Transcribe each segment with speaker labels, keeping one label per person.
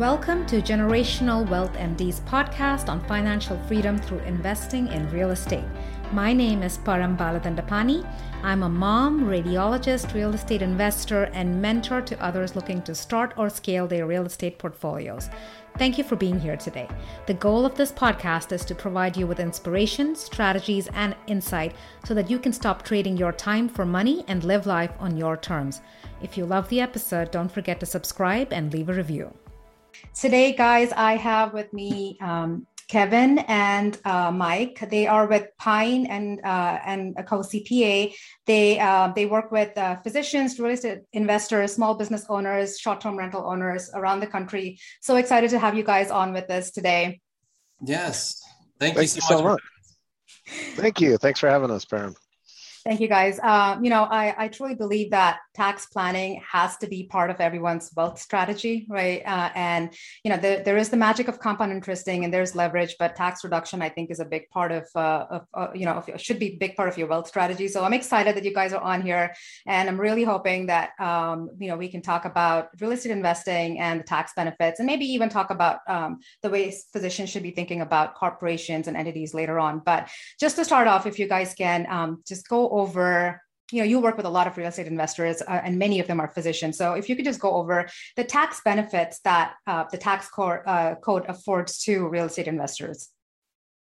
Speaker 1: Welcome to Generational Wealth MD's podcast on financial freedom through investing in real estate. My name is Param Baladandapani. I'm a mom, radiologist, real estate investor, and mentor to others looking to start or scale their real estate portfolios. Thank you for being here today. The goal of this podcast is to provide you with inspiration, strategies, and insight so that you can stop trading your time for money and live life on your terms. If you love the episode, don't forget to subscribe and leave a review. Today, guys, I have with me um, Kevin and uh, Mike. They are with Pine and uh, and a co-CPA. They uh, they work with uh, physicians, real estate investors, small business owners, short-term rental owners around the country. So excited to have you guys on with us today.
Speaker 2: Yes, thank, thank you so, you much. much.
Speaker 3: Thank you. Thanks for having us, Param.
Speaker 1: Thank you, guys. Uh, you know, I, I truly believe that tax planning has to be part of everyone's wealth strategy, right? Uh, and you know, the, there is the magic of compound interesting, and there's leverage, but tax reduction, I think, is a big part of, uh, of uh, you know, of, should be a big part of your wealth strategy. So I'm excited that you guys are on here, and I'm really hoping that um, you know we can talk about real estate investing and the tax benefits, and maybe even talk about um, the ways physicians should be thinking about corporations and entities later on. But just to start off, if you guys can um, just go over you know you work with a lot of real estate investors uh, and many of them are physicians so if you could just go over the tax benefits that uh, the tax uh, code affords to real estate investors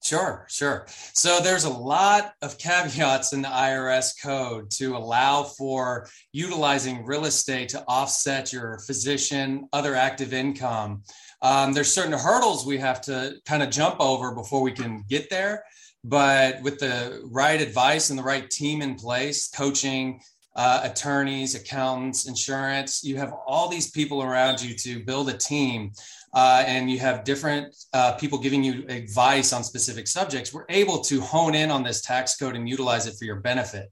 Speaker 2: Sure, sure. So there's a lot of caveats in the IRS code to allow for utilizing real estate to offset your physician, other active income. Um, there's certain hurdles we have to kind of jump over before we can get there. But with the right advice and the right team in place, coaching, uh, attorneys, accountants, insurance, you have all these people around you to build a team. Uh, and you have different uh, people giving you advice on specific subjects, we're able to hone in on this tax code and utilize it for your benefit.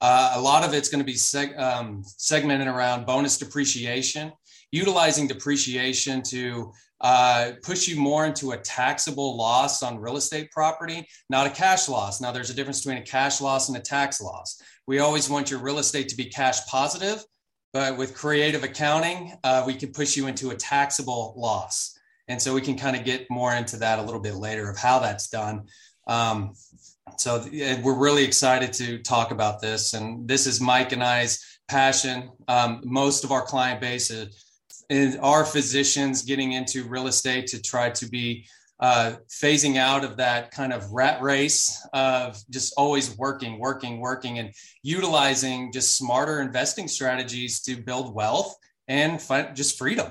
Speaker 2: Uh, a lot of it's going to be seg- um, segmented around bonus depreciation, utilizing depreciation to uh, push you more into a taxable loss on real estate property, not a cash loss. Now, there's a difference between a cash loss and a tax loss. We always want your real estate to be cash positive, but with creative accounting, uh, we can push you into a taxable loss. And so we can kind of get more into that a little bit later of how that's done. Um, so we're really excited to talk about this. And this is Mike and I's passion. Um, most of our client base is are physicians getting into real estate to try to be uh, phasing out of that kind of rat race of just always working, working, working, and utilizing just smarter investing strategies to build wealth and just freedom.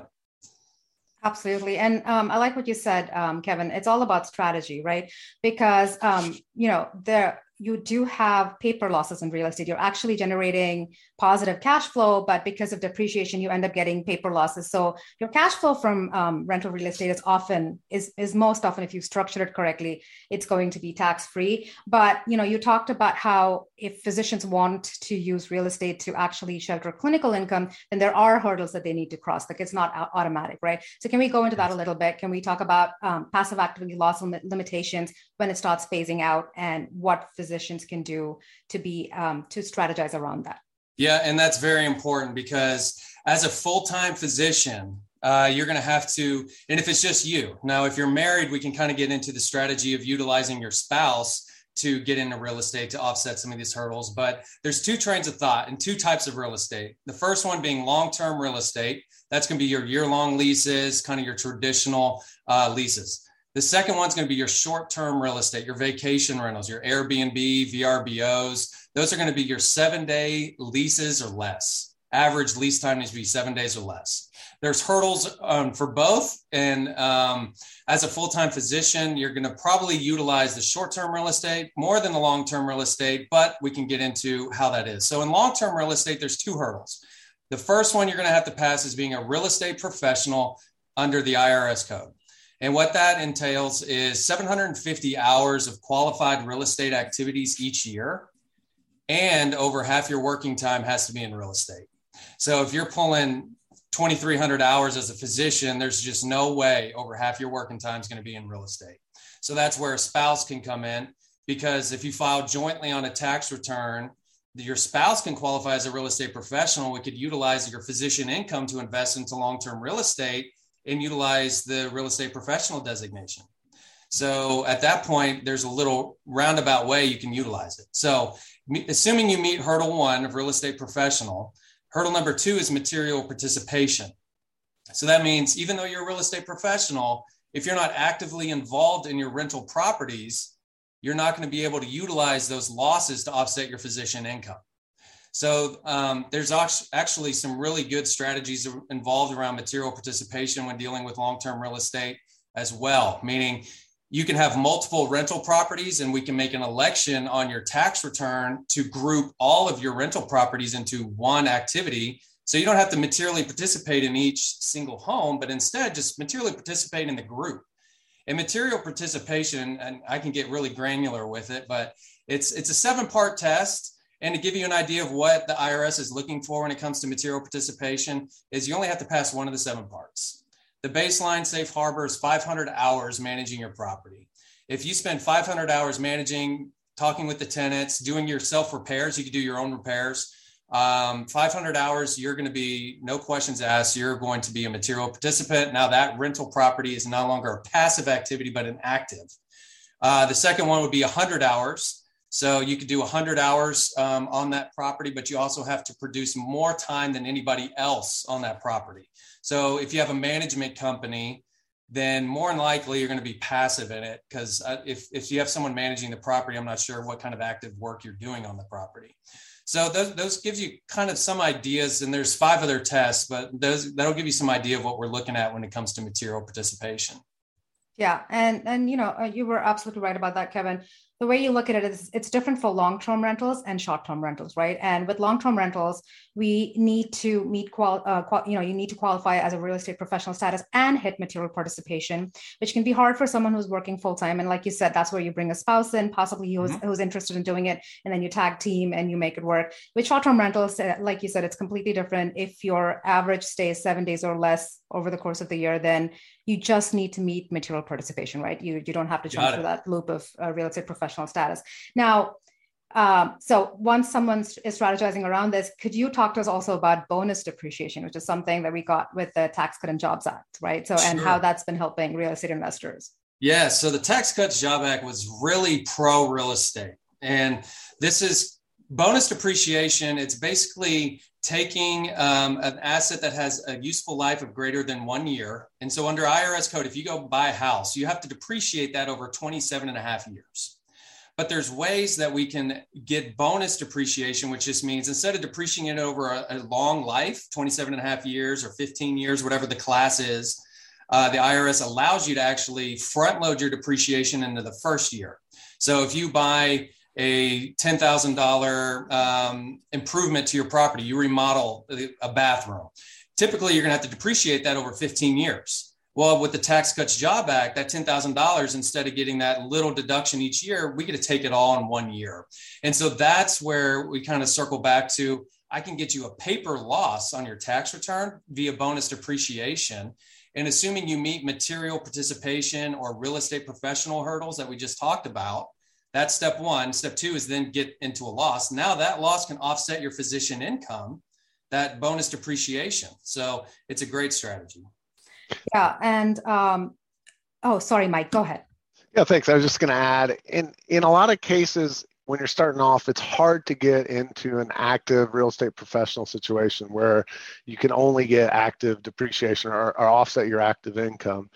Speaker 1: Absolutely. And um, I like what you said, um, Kevin. It's all about strategy, right? Because, um, you know, there, you do have paper losses in real estate. You're actually generating positive cash flow, but because of depreciation, you end up getting paper losses. So your cash flow from um, rental real estate is often is is most often, if you structure it correctly, it's going to be tax free. But you know, you talked about how if physicians want to use real estate to actually shelter clinical income, then there are hurdles that they need to cross. Like it's not automatic, right? So can we go into that a little bit? Can we talk about um, passive activity loss limitations when it starts phasing out and what physicians can do to be um, to strategize around that
Speaker 2: yeah and that's very important because as a full-time physician uh, you're going to have to and if it's just you now if you're married we can kind of get into the strategy of utilizing your spouse to get into real estate to offset some of these hurdles but there's two trains of thought and two types of real estate the first one being long-term real estate that's going to be your year-long leases kind of your traditional uh, leases the second one's going to be your short term real estate, your vacation rentals, your Airbnb, VRBOs. Those are going to be your seven day leases or less. Average lease time needs to be seven days or less. There's hurdles um, for both. And um, as a full time physician, you're going to probably utilize the short term real estate more than the long term real estate, but we can get into how that is. So, in long term real estate, there's two hurdles. The first one you're going to have to pass is being a real estate professional under the IRS code. And what that entails is 750 hours of qualified real estate activities each year. And over half your working time has to be in real estate. So if you're pulling 2,300 hours as a physician, there's just no way over half your working time is going to be in real estate. So that's where a spouse can come in because if you file jointly on a tax return, your spouse can qualify as a real estate professional. We could utilize your physician income to invest into long term real estate and utilize the real estate professional designation. So at that point, there's a little roundabout way you can utilize it. So assuming you meet hurdle one of real estate professional, hurdle number two is material participation. So that means even though you're a real estate professional, if you're not actively involved in your rental properties, you're not going to be able to utilize those losses to offset your physician income. So um, there's actually some really good strategies involved around material participation when dealing with long-term real estate as well. Meaning, you can have multiple rental properties, and we can make an election on your tax return to group all of your rental properties into one activity. So you don't have to materially participate in each single home, but instead just materially participate in the group. And material participation, and I can get really granular with it, but it's it's a seven-part test and to give you an idea of what the IRS is looking for when it comes to material participation, is you only have to pass one of the seven parts. The baseline safe harbor is 500 hours managing your property. If you spend 500 hours managing, talking with the tenants, doing your self repairs, you can do your own repairs. Um, 500 hours, you're going to be no questions asked. You're going to be a material participant. Now, that rental property is no longer a passive activity, but an active. Uh, the second one would be 100 hours. So you could do 100 hours um, on that property, but you also have to produce more time than anybody else on that property. So if you have a management company, then more than likely you're going to be passive in it because uh, if, if you have someone managing the property, I'm not sure what kind of active work you're doing on the property. So those, those gives you kind of some ideas, and there's five other tests, but those that'll give you some idea of what we're looking at when it comes to material participation.
Speaker 1: Yeah, and and you know uh, you were absolutely right about that, Kevin the way you look at it is it's different for long-term rentals and short-term rentals right? And with long-term rentals we need to meet qual, uh, qual, you know you need to qualify as a real estate professional status and hit material participation which can be hard for someone who's working full-time. And like you said that's where you bring a spouse in possibly who's, mm-hmm. who's interested in doing it and then you tag team and you make it work. With short-term rentals uh, like you said it's completely different. If your average stay is seven days or less over the course of the year then you just need to meet material participation right? You, you don't have to jump through that loop of uh, real estate professional professional status. Now, um, so once someone is strategizing around this, could you talk to us also about bonus depreciation, which is something that we got with the Tax Cut and Jobs Act, right? So, and how that's been helping real estate investors.
Speaker 2: Yeah, so the Tax Cuts Job Act was really pro real estate. And this is bonus depreciation. It's basically taking um, an asset that has a useful life of greater than one year. And so under IRS code, if you go buy a house, you have to depreciate that over 27 and a half years but there's ways that we can get bonus depreciation, which just means instead of depreciating it over a, a long life, 27 and a half years or 15 years, whatever the class is, uh, the IRS allows you to actually front load your depreciation into the first year. So if you buy a $10,000 um, improvement to your property, you remodel a bathroom, typically you're going to have to depreciate that over 15 years. Well, with the Tax Cuts Job Act, that $10,000, instead of getting that little deduction each year, we get to take it all in one year. And so that's where we kind of circle back to I can get you a paper loss on your tax return via bonus depreciation. And assuming you meet material participation or real estate professional hurdles that we just talked about, that's step one. Step two is then get into a loss. Now that loss can offset your physician income, that bonus depreciation. So it's a great strategy.
Speaker 1: Yeah, and um, oh, sorry, Mike, go ahead.
Speaker 3: Yeah, thanks. I was just going to add, in in a lot of cases, when you're starting off, it's hard to get into an active real estate professional situation where you can only get active depreciation or, or offset your active income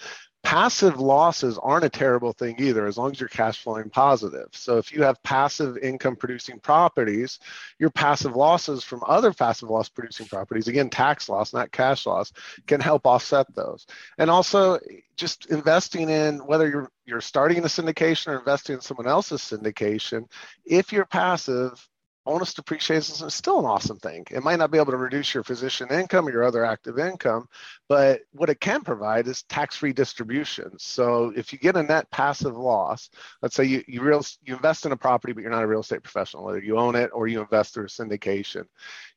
Speaker 3: passive losses aren't a terrible thing either as long as you're cash flowing positive. So if you have passive income producing properties your passive losses from other passive loss producing properties again tax loss not cash loss can help offset those. And also just investing in whether you're you're starting a syndication or investing in someone else's syndication if you're passive bonus depreciation is still an awesome thing. It might not be able to reduce your physician income or your other active income, but what it can provide is tax-free distributions. So if you get a net passive loss, let's say you you, real, you invest in a property, but you're not a real estate professional, whether you own it or you invest through a syndication,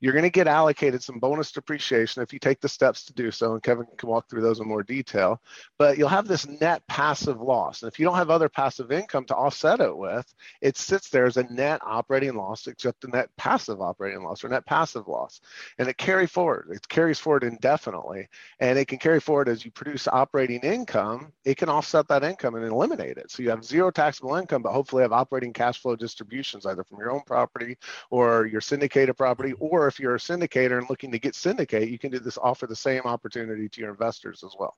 Speaker 3: you're going to get allocated some bonus depreciation if you take the steps to do so. And Kevin can walk through those in more detail. But you'll have this net passive loss. And if you don't have other passive income to offset it with, it sits there as a net operating loss, a net passive operating loss or net passive loss. And it carry forward. It carries forward indefinitely. And it can carry forward as you produce operating income, it can offset that income and eliminate it. So you have zero taxable income, but hopefully have operating cash flow distributions either from your own property or your syndicated property. Or if you're a syndicator and looking to get syndicate, you can do this offer the same opportunity to your investors as well.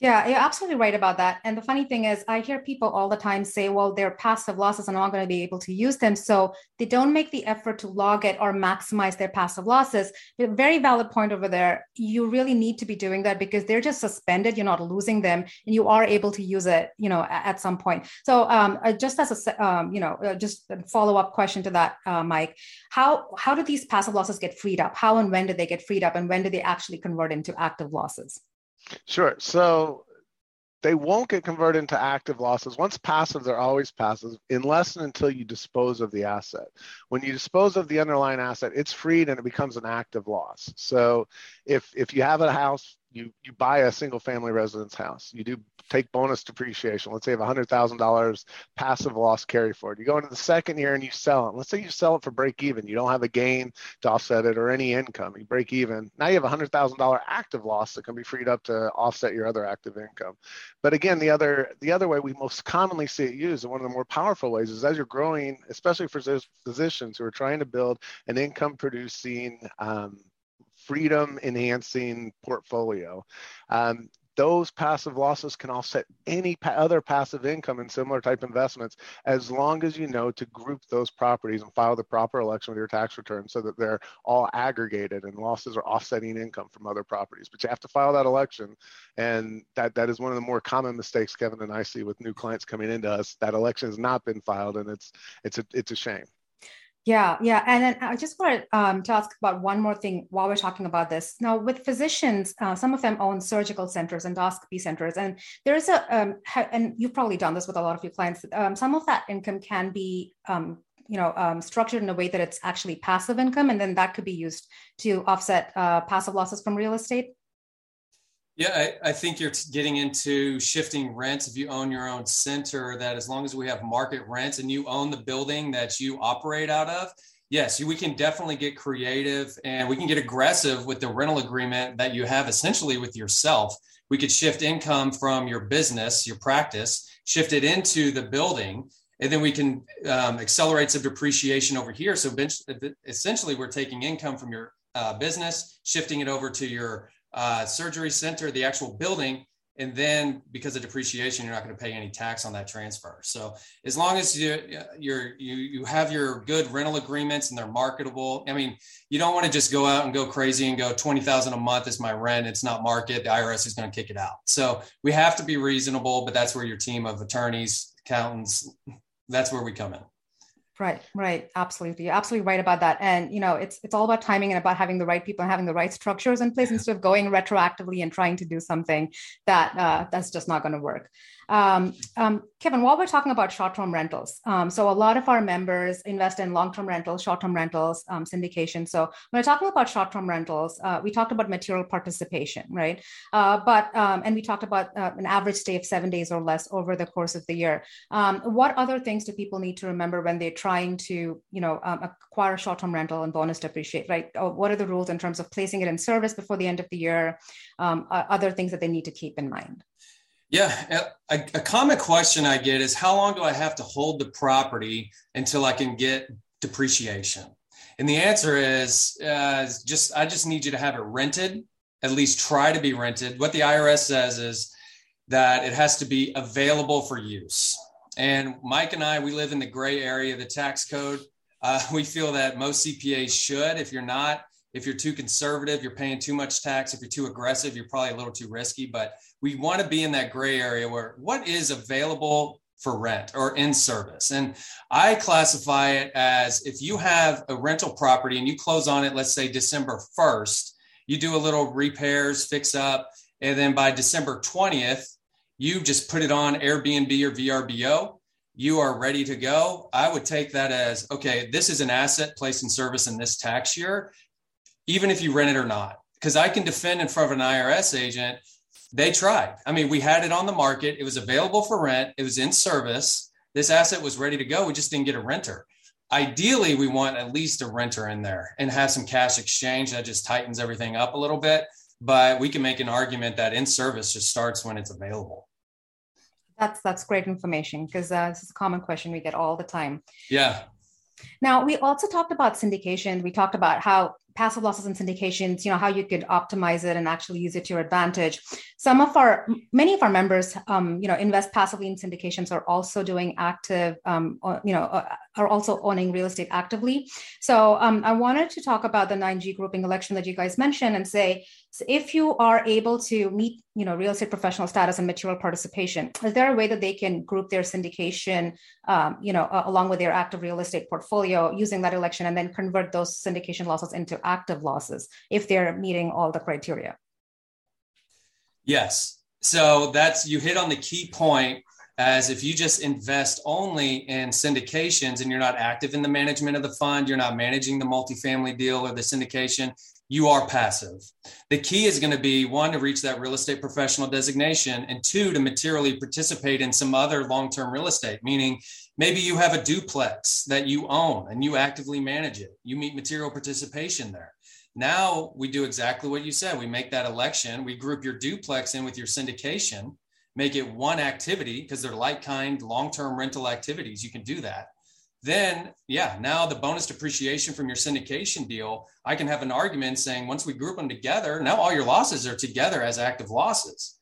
Speaker 1: Yeah, you're absolutely right about that. And the funny thing is, I hear people all the time say, well, they're passive losses are not going to be able to use them. So they don't make the effort to log it or maximize their passive losses. But very valid point over there. You really need to be doing that because they're just suspended. You're not losing them and you are able to use it, you know, at, some point. So um, uh, just as a, um, you know, uh, just a follow up question to that, uh, Mike, how, how do these passive losses get freed up? How and when do they get freed up? And when do they actually convert into active losses?
Speaker 3: Sure. So they won't get converted into active losses. Once passive, they're always passive unless and until you dispose of the asset. When you dispose of the underlying asset, it's freed and it becomes an active loss. So if if you have a house, you you buy a single family residence house, you do take bonus depreciation. Let's say you have $100,000 passive loss carry forward. You go into the second year and you sell it. Let's say you sell it for break even. You don't have a gain to offset it or any income. You break even. Now you have $100,000 active loss that can be freed up to offset your other active income. But again, the other the other way we most commonly see it used, and one of the more powerful ways, is as you're growing, especially for those physicians who are trying to build an income producing um, freedom enhancing portfolio. Um, those passive losses can offset any pa- other passive income in similar type investments as long as you know to group those properties and file the proper election with your tax return so that they're all aggregated and losses are offsetting income from other properties. But you have to file that election. And that, that is one of the more common mistakes Kevin and I see with new clients coming into us. That election has not been filed and it's it's a it's a shame.
Speaker 1: Yeah, yeah. And then I just wanted um, to ask about one more thing while we're talking about this. Now, with physicians, uh, some of them own surgical centers, and endoscopy centers, and there's a, um, ha- and you've probably done this with a lot of your clients. Um, some of that income can be um, you know um, structured in a way that it's actually passive income and then that could be used to offset uh, passive losses from real estate
Speaker 2: yeah, I, I, think you're getting into shifting rents if you own your own center. That as long as we have market rents and you own the building that you operate out of, yes, we can definitely get creative and we can get aggressive with the rental agreement that you have essentially with yourself. We could shift income from your business, your practice, shift it into the building, and then we can um, accelerate some depreciation over here. So essentially, we're taking income from your uh, business, shifting it over to your uh, surgery center, the actual building, and then because of depreciation, you're not going to pay any tax on that transfer. So as long as you you're, you you have your good rental agreements and they're marketable, I mean, you don't want to just go out and go crazy and go twenty thousand a month is my rent. It's not market. The IRS is going to kick it out. So we have to be reasonable, but that's where your team of attorneys, accountants, that's where we come in.
Speaker 1: Right, right, absolutely, You're absolutely right about that. And you know, it's it's all about timing and about having the right people and having the right structures in place instead of going retroactively and trying to do something that uh, that's just not going to work. Um, um, Kevin, while we're talking about short-term rentals, um, so a lot of our members invest in long-term rentals, short-term rentals, um, syndication. So when we're talking about short-term rentals, uh, we talked about material participation, right? Uh, but um, and we talked about uh, an average stay of seven days or less over the course of the year. Um, what other things do people need to remember when they're trying to, you know, um, acquire a short-term rental and bonus depreciate? Right? Oh, what are the rules in terms of placing it in service before the end of the year? Um, other things that they need to keep in mind.
Speaker 2: Yeah, uh, a, a, common question I get is how long do I have to hold the property until I can get depreciation? And the answer is uh, just I just need you to have it rented, at least try to be rented. What the IRS says is that it has to be available for use. And Mike and I, we live in the gray area of the tax code. Uh, we feel that most CPAs should. If you're not, if you're too conservative, you're paying too much tax. If you're too aggressive, you're probably a little too risky. But we want to be in that gray area where what is available for rent or in service. And I classify it as if you have a rental property and you close on it, let's say December 1st, you do a little repairs, fix up, and then by December 20th, you just put it on Airbnb or VRBO. You are ready to go. I would take that as okay, this is an asset placed in service in this tax year, even if you rent it or not. Because I can defend in front of an IRS agent they tried. I mean, we had it on the market. It was available for rent. It was in service. This asset was ready to go. We just didn't get a renter. ideally we want at least a renter in there and have some cash exchange that just tightens everything up a little bit but we can make an argument that in service just starts when it's available
Speaker 1: that's that's great information because uh, this is a common question we get all the time.
Speaker 2: Yeah.
Speaker 1: Now we also talked about syndication. We talked about how passive losses and syndications, you know, how you could optimize it and actually use it to your advantage. Some of our, many of our members, um, you know, invest passively in syndications are also doing active, um, or, you know, uh, are also owning real estate actively. So um, I wanted to talk about the 9G grouping election that you guys mentioned and say, so if you are able to meet, you know, real estate professional status and material participation, is there a way that they can group their syndication, um, you know, uh, along with their active real estate portfolio using that election and then convert those syndication losses into active losses if they're meeting all the criteria?
Speaker 2: Yes. So that's you hit on the key point as if you just invest only in syndications and you're not active in the management of the fund, you're not managing the multifamily deal or the syndication, you are passive. The key is going to be one, to reach that real estate professional designation, and two, to materially participate in some other long term real estate, meaning maybe you have a duplex that you own and you actively manage it. You meet material participation there. Now we do exactly what you said. We make that election, we group your duplex in with your syndication, make it one activity because they're like kind long term rental activities. You can do that then yeah now the bonus depreciation from your syndication deal i can have an argument saying once we group them together now all your losses are together as active losses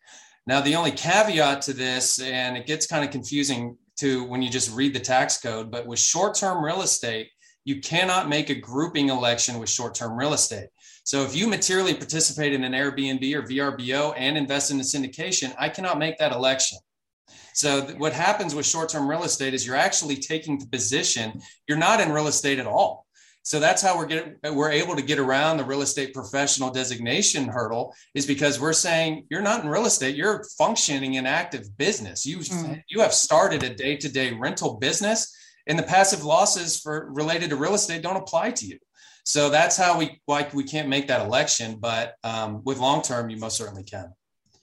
Speaker 2: now the only caveat to this and it gets kind of confusing to when you just read the tax code but with short-term real estate you cannot make a grouping election with short-term real estate so if you materially participate in an airbnb or vrbo and invest in the syndication i cannot make that election so th- what happens with short-term real estate is you're actually taking the position you're not in real estate at all. So that's how we're getting we're able to get around the real estate professional designation hurdle is because we're saying you're not in real estate, you're functioning in active business. You mm. you have started a day-to-day rental business and the passive losses for related to real estate don't apply to you. So that's how we like we can't make that election, but um, with long term, you most certainly can.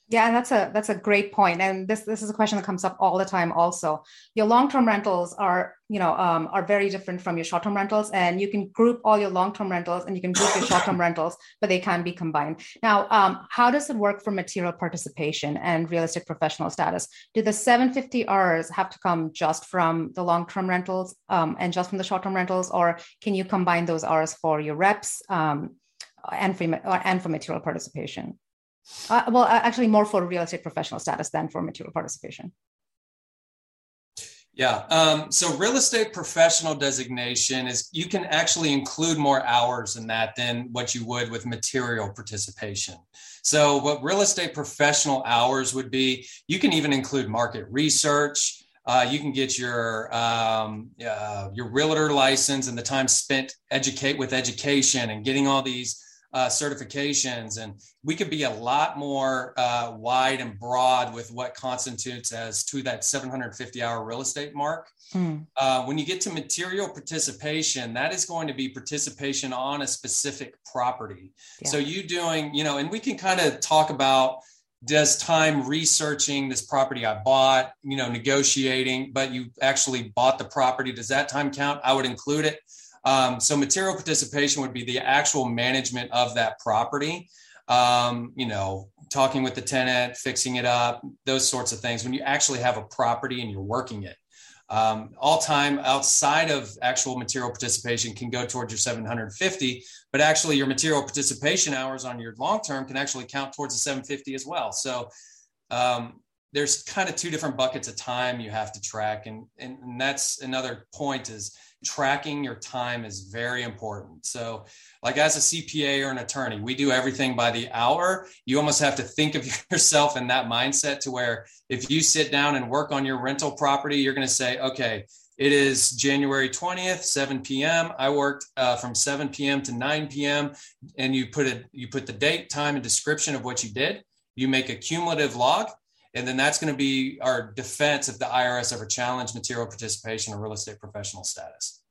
Speaker 1: Yeah, and that's a that's a great point. And this this is a question that comes up all the time. Also, your long term rentals are you know um, are very different from your short term rentals, and you can group all your long term rentals and you can group your short term rentals, but they can be combined. Now, um, how does it work for material participation and real estate professional status? Do the 750 Rs have to come just from the long term rentals um, and just from the short term rentals, or can you combine those Rs for your reps um, and for and for material participation? Uh, well, actually, more for real estate professional status than for material participation.
Speaker 2: Yeah. Um, so real estate professional designation is you can actually include more hours in that than what you would with material participation. So what real estate professional hours would be, you can even include market research. Uh, you can get your um, uh, your realtor license and the time spent educate with education and getting all these uh, certifications, and we could be a lot more uh, wide and broad with what constitutes as to that 750 hour real estate mark. Mm. Uh, when you get to material participation, that is going to be participation on a specific property. Yeah. So you doing, you know, and we can kind of talk about does time researching this property I bought, you know, negotiating, but you actually bought the property. Does that time count? I would include it. Um, so material participation would be the actual management of that property. Um, you know, talking with the tenant, fixing it up, those sorts of things. When you actually have a property and you're working it, um, all time outside of actual material participation can go towards your 750, but actually your material participation hours on your long term can actually count towards the 750 as well. So um, there's kind of two different buckets of time you have to track, and, and and that's another point is tracking your time is very important. So, like as a CPA or an attorney, we do everything by the hour. You almost have to think of yourself in that mindset to where if you sit down and work on your rental property, you're going to say, okay, it is January 20th, 7 p.m. I worked uh, from 7 p.m. to 9 p.m. and you put it, you put the date, time, and description of what you did. You make a cumulative log, and then that's going to be our defense if the IRS ever challenge material participation or real estate professional status.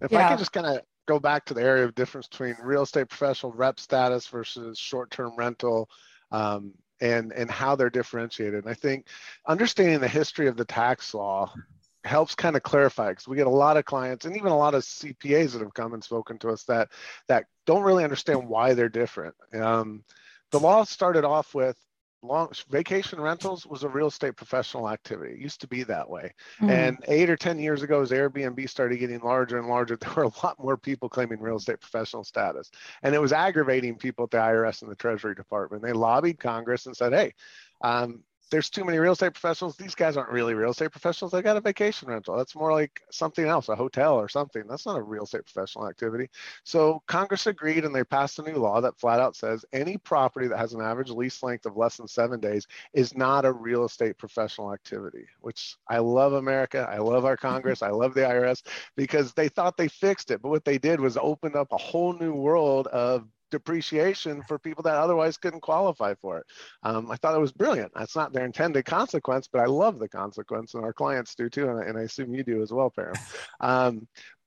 Speaker 3: If yeah. I could just kind of go back to the area of difference between real estate professional rep status versus short-term rental um, and and how they're differentiated. And I think understanding the history of the tax law helps kind of clarify because we get a lot of clients and even a lot of CPAs that have come and spoken to us that that don't really understand why they're different. Um, the law started off with long vacation rentals was a real estate professional activity. It used to be that way. Mm-hmm. And eight or 10 years ago, as Airbnb started getting larger and larger, there were a lot more people claiming real estate professional status. And it was aggravating people at the IRS and the Treasury Department. They lobbied Congress and said, hey, um, there's too many real estate professionals. These guys aren't really real estate professionals. They got a vacation rental. That's more like something else, a hotel or something. That's not a real estate professional activity. So Congress agreed and they passed a new law that flat out says any property that has an average lease length of less than seven days is not a real estate professional activity, which I love America. I love our Congress. I love the IRS because they thought they fixed it. But what they did was opened up a whole new world of depreciation for people that otherwise couldn't qualify for it. Um, I thought it was brilliant. That's not their intended consequence, but I love the consequence, and our clients do too, and I, and I assume you do as well, Param. Um,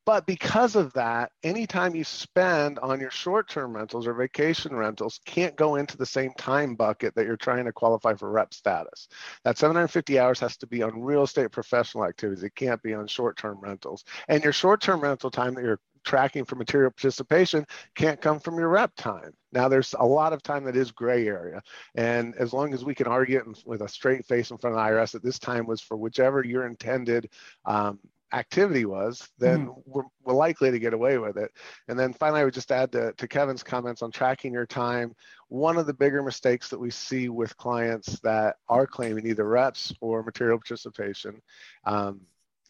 Speaker 3: but because of that, anytime you spend on your short-term rentals or vacation rentals can't go into the same time bucket that you're trying to qualify for rep status. That 750 hours has to be on real estate professional activities. It can't be on short-term rentals. And your short-term rental time that you're tracking for material participation can't come from your rep time. Now, there's a lot of time that is gray area. And as long as we can argue it with a straight face in front of the IRS that this time was for whichever your intended um, activity was, then mm-hmm. we're, we're, likely to get away with it. And then finally, I would just add to, to Kevin's comments on tracking your time. One of the bigger mistakes that we see with clients that are claiming either reps or material participation um,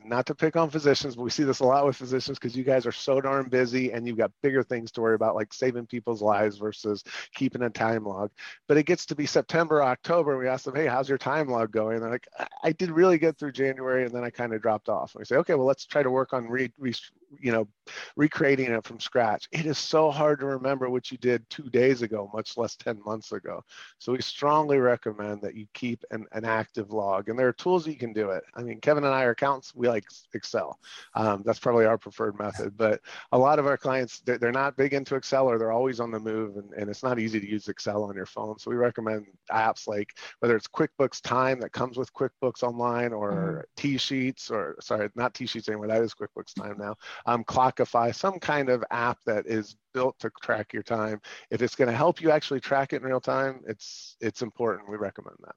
Speaker 3: not to pick on physicians, but we see this a lot with physicians because you guys are so darn busy and you've got bigger things to worry about, like saving people's lives versus keeping a time log. But it gets to be September, October, and we ask them, hey, how's your time log going? And they're like, I did really good through January, and then I kind of dropped off. And we say, okay, well, let's try to work on re, re you know, recreating it from scratch. It is so hard to remember what you did two days ago, much less 10 months ago. So we strongly recommend that you keep an, an active log. And there are tools that you can do it. I mean, Kevin and I are accountants. We like Excel. Um, that's probably our preferred method. But a lot of our clients, they're, they're not big into Excel or they're always on the move. And, and it's not easy to use Excel on your phone. So we recommend apps like whether it's QuickBooks Time that comes with QuickBooks Online or mm-hmm. TSheets or sorry, not TSheets anymore. That is QuickBooks Time now um, Clockify, some kind of app that is built to track your time. If it's going to help you actually track it in real time, it's it's important. We recommend that.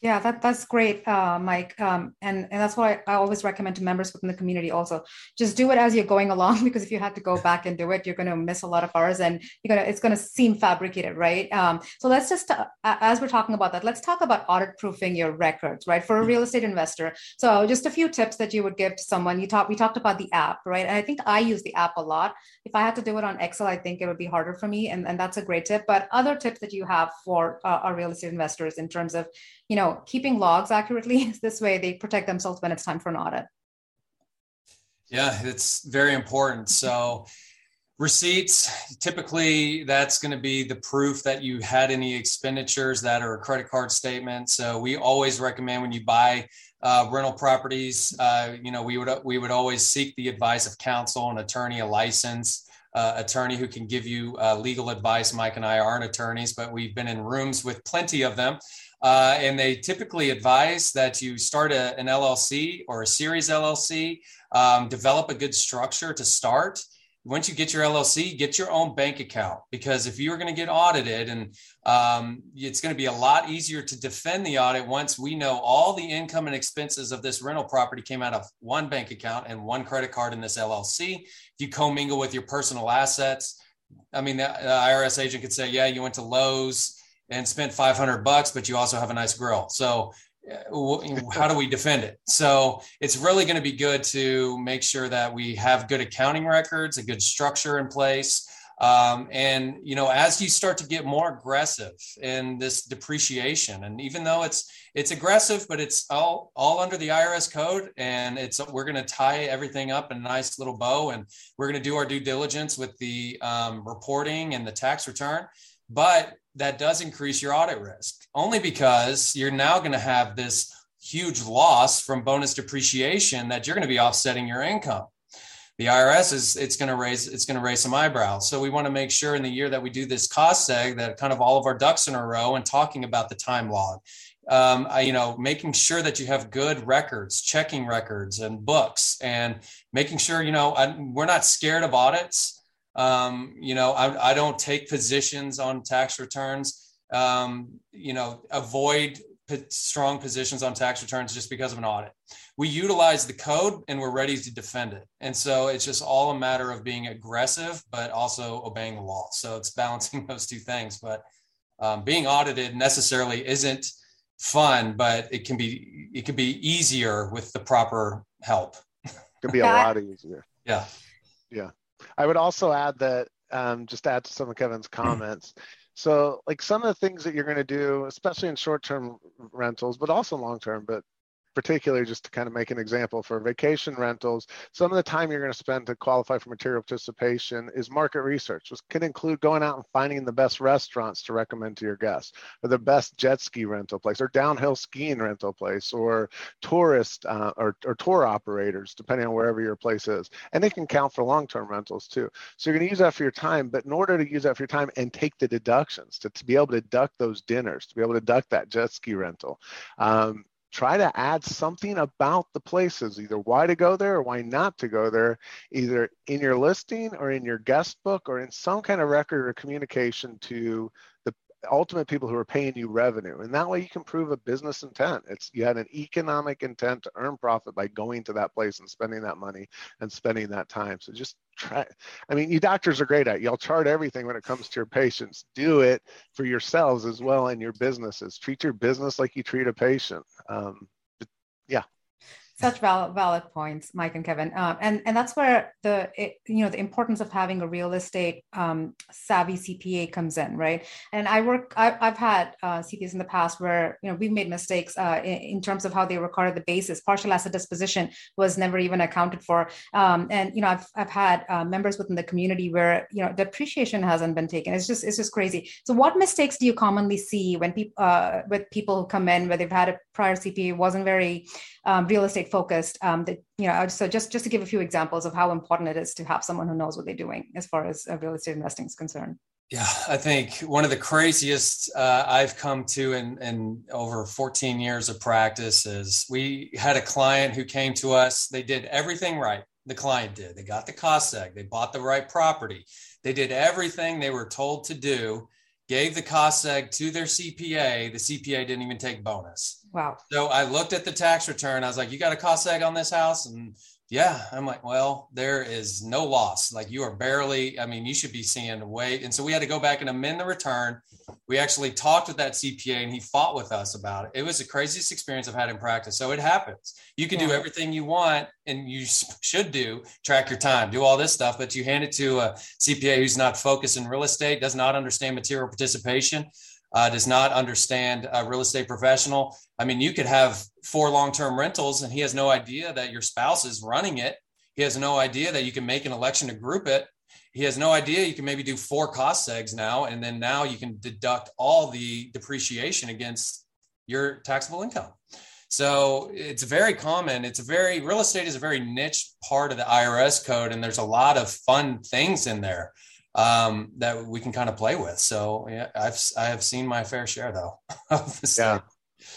Speaker 1: Yeah, that, that's great, uh, Mike. Um, and, and that's why I always recommend to members within the community also. Just do it as you're going along because if you have to go back and do it, you're going to miss a lot of hours and you're gonna it's going to seem fabricated, right? Um, so let's just uh, as we're talking about that, let's talk about audit proofing your records, right? For a real estate investor. So just a few tips that you would give to someone. You talked we talked about the app, right? And I think I use the app a lot. If I had to do it on Excel, I think it would be harder for me, and, and that's a great tip. But other tips that you have for uh, our real estate investors in terms of you know, keeping logs accurately. this way they protect themselves when it's time for an audit.
Speaker 2: Yeah, it's very important. So receipts, typically that's going to be the proof that you had any expenditures that are a credit card statement. So we always recommend when you buy uh, rental properties, uh, you know, we would we would always seek the advice of counsel, an attorney, a license uh, attorney who can give you uh, legal advice. Mike and I aren't attorneys, but we've been in rooms with plenty of them uh, and they typically advise that you start a, an LLC or a series LLC, um, develop a good structure to start. Once you get your LLC, get your own bank account because if you're going to get audited, and um, it's going to be a lot easier to defend the audit once we know all the income and expenses of this rental property came out of one bank account and one credit card in this LLC. If you commingle with your personal assets, I mean, the IRS agent could say, "Yeah, you went to Lowe's." And spent 500 bucks, but you also have a nice grill. So uh, how do we defend it? So it's really going to be good to make sure that we have good accounting records, a good structure in place. Um, and you know, as you start to get more aggressive in this depreciation, and even though it's it's aggressive, but it's all all under the IRS code, and it's we're going to tie everything up in a nice little bow, and we're going to do our due diligence with the um, reporting and the tax return. But that does increase your audit risk only because you're now going to have this huge loss from bonus depreciation that you're going to be offsetting your income the IRS is it's going to raise it's going to raise some eyebrows. So we want to make sure in the year that we do this cost seg that kind of all of our ducks in a row and talking about the time log um, you know, making sure that you have good records, checking records and books, and making sure, you know, I, we're not scared of audits. Um, you know, I, I, don't take positions on tax returns. Um, you know, avoid p- strong positions on tax returns just because of an audit. We utilize the code and we're ready to defend it. And so it's just all a matter of being aggressive, but also obeying the law. So it's balancing those two things. But um, being audited necessarily isn't fun, but it can be it can be easier with the proper help.
Speaker 3: It can be a lot easier.
Speaker 2: Yeah.
Speaker 3: Yeah. I would also add that um, just add to some of Kevin's comments. So, like some of the things that you're going to do, especially in short-term rentals, but also long-term, but particularly just to kind of make an example for vacation rentals, some of the time you're going to spend to qualify for material participation is market research, which can include going out and finding the best restaurants to recommend to your guests, or the best jet ski rental place, or downhill skiing rental place, or tourist uh, or, or tour operators, depending on wherever your place is. And they can count for long-term rentals too. So you're going to use that for your time, but in order to use that for your time and take the deductions, to, to be able to deduct those dinners, to be able to deduct that jet ski rental, um, try to add something about the places, either why to go there or why not to go there, either in your listing or in your guest book or in some kind of record or communication to ultimate people who are paying you revenue. And that way you can prove a business intent. It's you had an economic intent to earn profit by going to that place and spending that money and spending that time. So just try i mean you doctors are great at it. y'all chart everything when it comes to your patients do it for yourselves as well in your businesses treat your business like you treat a patient um,
Speaker 1: such valid valid points mike and kevin. Um, and and that's where the it, you know the importance of having a real estate um, savvy cpa comes in right? And i work I, have had uh, cpas in the past where you know we've made mistakes uh, in, in, terms of how they recorded the basis. Partial asset disposition was never even accounted for. Um, and you know i've, I've had uh, members within the community where you know depreciation hasn't been taken. It's just it's just crazy. So what mistakes do you commonly see when people uh, with people who come in where they've had a prior cpa wasn't very um, real estate focused um, that you know so just just to give a few examples of how important it is to have someone who knows what they're doing as far as uh, real estate investing is concerned.
Speaker 2: Yeah i think one of the craziest uh, i've come to in, in over 14 years of practice is we had a client who came to us. They did everything right. The client did. They got the cost seg. They bought the right property. They did everything they were told to do gave the cost seg to their cpa the cpa didn't even take bonus
Speaker 1: Wow.
Speaker 2: So I looked at the tax return. I was like, you got a cost seg on this house? And yeah, I'm like, well, there is no loss. Like you are barely, I mean, you should be seeing the weight. And so we had to go back and amend the return. We actually talked with that CPA and he fought with us about it. It was the craziest experience I've had in practice. So it happens. You can yeah. do everything you want and you should do, track your time, do all this stuff, but you hand it to a CPA who's not focused in real estate, does not understand material participation uh, does not understand a real estate professional. I mean, you could have four long term rentals and he has no idea that your spouse is running it. He has no idea that you can make an election to group it. He has no idea you can maybe do four cost segs now, and then now you can deduct all the depreciation against your taxable income. So it's very common. It's a very real estate is a very niche part of the IRS code, and there's a lot of fun things in there um, that we can kind of play with. So yeah, I've I have seen my fair share though.
Speaker 3: yeah,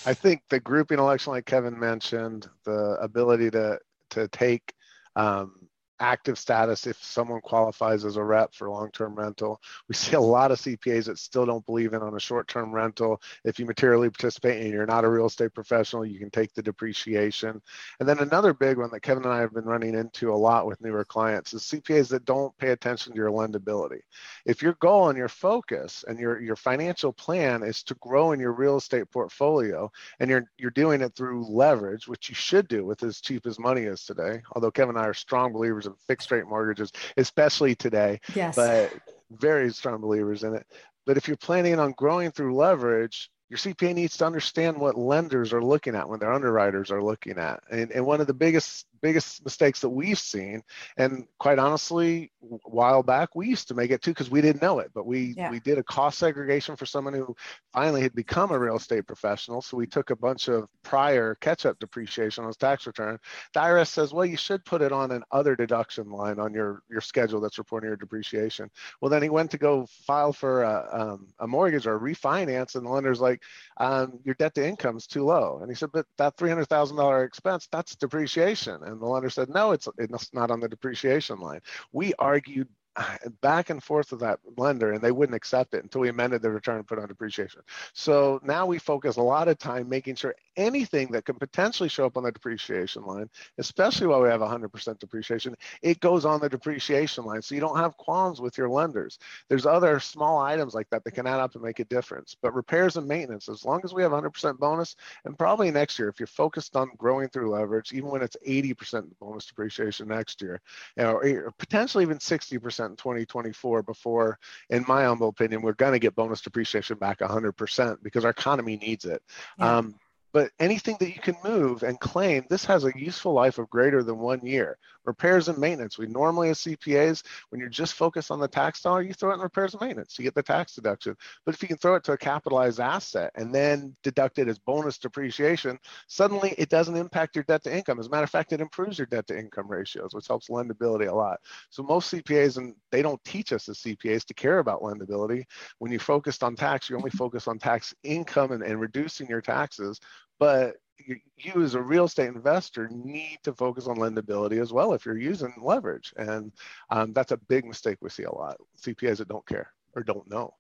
Speaker 3: I think the grouping election, like Kevin mentioned, the ability to to take um, active status if someone qualifies as a rep for long-term rental. We see a lot of CPAs that still don't believe in on a short-term rental. If you materially participate and you're not a real estate professional, you can take the depreciation. And then another big one that Kevin and I have been running into a lot with newer clients is CPAs that don't pay attention to your lendability. If your goal and your focus and your your financial plan is to grow in your real estate portfolio and you're you're doing it through leverage, which you should do with as cheap as money is today. Although Kevin and I are strong believers of fixed rate mortgages, especially today.
Speaker 1: Yes.
Speaker 3: But very strong believers in it. But if you're planning on growing through leverage, your CPA needs to understand what lenders are looking at when their underwriters are looking at. And, and one of the biggest biggest mistakes that we've seen. And quite honestly, a while back we used to make it too because we didn't know it, but we yeah. we did a cost segregation for someone who finally had become a real estate professional. So we took a bunch of prior catch-up depreciation on his tax return. The IRS says, well, you should put it on an other deduction line on your your schedule that's reporting your depreciation. Well, then he went to go file for a, um, a mortgage or a refinance, and the lender's like, um, your debt to income is too low. And he said, but that three hundred thousand dollar expense, that's depreciation. And the lender said, no, it's it's not on the depreciation line. We argued back and forth with that lender and they wouldn't accept it until we amended the return and put on depreciation. So now we focus a lot of time making sure anything that can potentially show up on the depreciation line, especially while we have 100% depreciation, it goes on the depreciation line. So you don't have qualms with your lenders. There's other small items like that that can add up and make a difference. But repairs and maintenance, as long as we have 100% bonus, and probably next year, if you're focused on growing through leverage, even when it's 80% bonus depreciation next year, or potentially even 60% in 2024 before, in my humble opinion, we're going to get bonus depreciation back 100% because our economy needs it. Yeah. Um, but anything that you can move and claim, this has a useful life of greater than one year. Repairs and maintenance. We normally, as CPAs, when you're just focused on the tax dollar, you throw it in repairs and maintenance. You get the tax deduction. But if you can throw it to a capitalized asset and then deduct it as bonus depreciation, suddenly it doesn't impact your debt to income. As a matter of fact, it improves your debt to income ratios, which helps lendability a lot. So most CPAs, and they don't teach us as CPAs to care about lendability. When you're focused on tax, you only focus on tax income and, and reducing your taxes but you, as a real estate investor need to focus on lendability as well if you're using leverage. And um, that's a big mistake we see a lot. Cpas that don't care or don't know.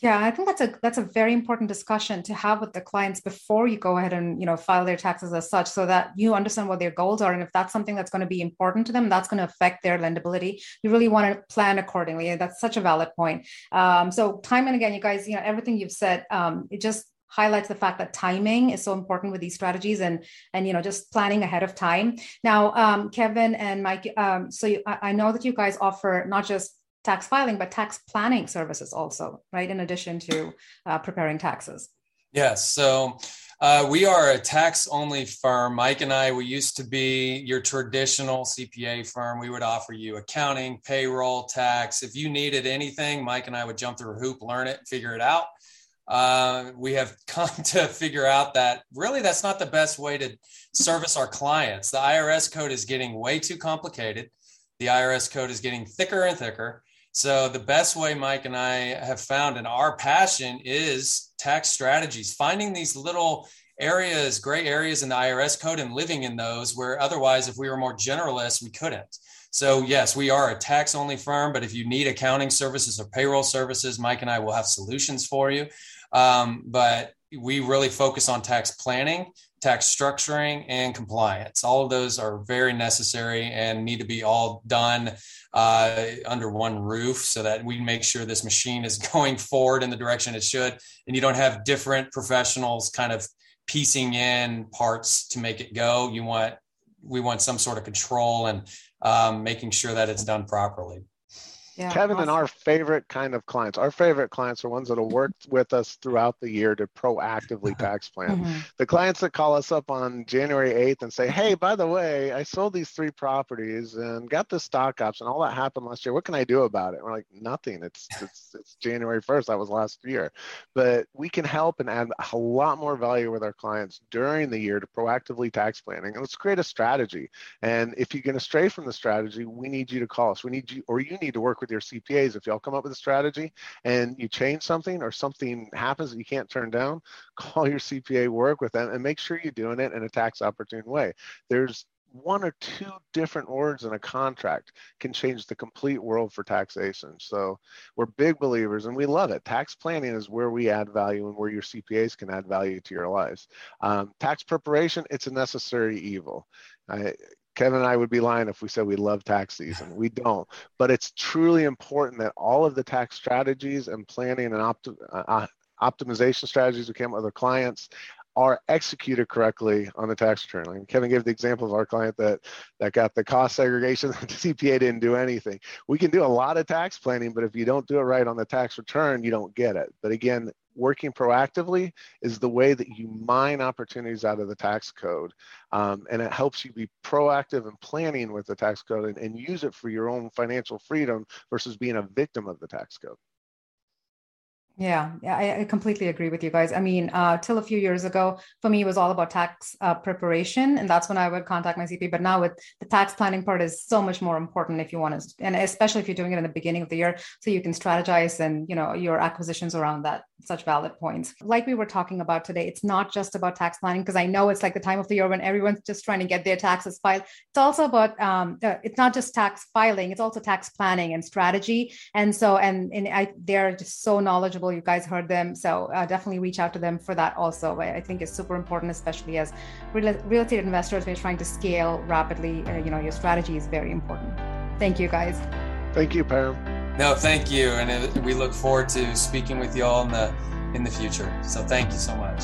Speaker 1: Yeah i think that's a that's a very important discussion to have with the clients before you go ahead and you know file their taxes as such so that you understand what their goals are. And if that's something that's going to be important to them that's going to affect their lendability. You really want to plan accordingly. And that's such a valid point. Um, so time and again you guys you know everything you've said um, it just highlights the fact that timing is so important with these strategies and and you know just planning ahead of time now um, kevin and mike um, so you, I, I know that you guys offer not just tax filing but tax planning services also right in addition to uh, preparing taxes
Speaker 2: yes so uh, we are a tax only firm. Mike and I, we used to be your traditional CPA firm. We would offer you accounting, payroll, tax. If you needed anything, Mike and I would jump through a hoop, learn it, figure it out uh, we have come to figure out that really that's not the best way to service our clients. The IRS code is getting way too complicated. The IRS code is getting thicker and thicker. So, the best way Mike and I have found, and our passion is tax strategies, finding these little areas, gray areas in the IRS code, and living in those where otherwise, if we were more generalists, we couldn't. So, yes, we are a tax only firm, but if you need accounting services or payroll services, Mike and I will have solutions for you. Um, but we really focus on tax planning, tax structuring, and compliance. All of those are very necessary and need to be all done uh, under one roof so that we make sure this machine is going forward in the direction it should. And you don't have different professionals kind of piecing in parts to make it go. You want we want some sort of control and um, making sure that it's done properly.
Speaker 3: Yeah, Kevin awesome. and our favorite kind of clients, our favorite clients are ones that have worked with us throughout the year to proactively tax plan. Mm-hmm. The clients that call us up on January 8th and say, Hey, by the way, I sold these three properties and got the stock option. All that happened last year. What can I do about it? We're like, nothing. It's, it's, it's January 1st. That was last year. But we can help and add a lot more value with our clients during the year to proactively tax planning. And let's create a strategy. And if you're going to stray from the strategy, we need you to call us. We need you, or you need to work with your CPAs. If y'all come up with a strategy and you change something or something happens that you can't turn down, call your CPA, work with them, and make sure you're doing it in a tax opportune way. There's one or two different words in a contract can change the complete world for taxation. So we're big believers and we love it. Tax planning is where we add value and where your CPAs can add value to your lives. Um, tax preparation, it's a necessary evil. I, Kevin and I would be lying if we said we love tax season. We don't. But it's truly important that all of the tax strategies and planning and opti- uh, uh optimization strategies we came with our clients are executed correctly on the tax return. Like Kevin gave the example of our client that that got the cost segregation. The CPA didn't do anything. We can do a lot of tax planning, but if you don't do it right on the tax return, you don't get it. But again, working proactively is the way that you mine opportunities out of the tax code. Um, and it helps you be proactive and planning with the tax code and, and use it for your own financial freedom versus being a victim of the tax code.
Speaker 1: Yeah, I, I, completely agree with you guys. I mean, uh, till a few years ago, for me, it was all about tax uh, preparation, and that's when I would contact my CP. But now, with the tax planning part, is so much more important if you want to, and especially if you're doing it in the beginning of the year, so you can strategize and you know your acquisitions around that. Such valid points. Like we were talking about today, it's not just about tax planning because I know it's like the time of the year when everyone's just trying to get their taxes filed. It's also about um, uh, it's not just tax filing; it's also tax planning and strategy. And so, and and I, they're just so knowledgeable you guys heard them. So uh, definitely reach out to them for that also. I, think it's super important, especially as real, real estate investors, we're trying to scale rapidly. Uh, you know, your strategy is very important. Thank you guys.
Speaker 3: Thank you, Pam.
Speaker 2: No, thank you. And we look forward to speaking with you all in the, in the future. So thank you so much.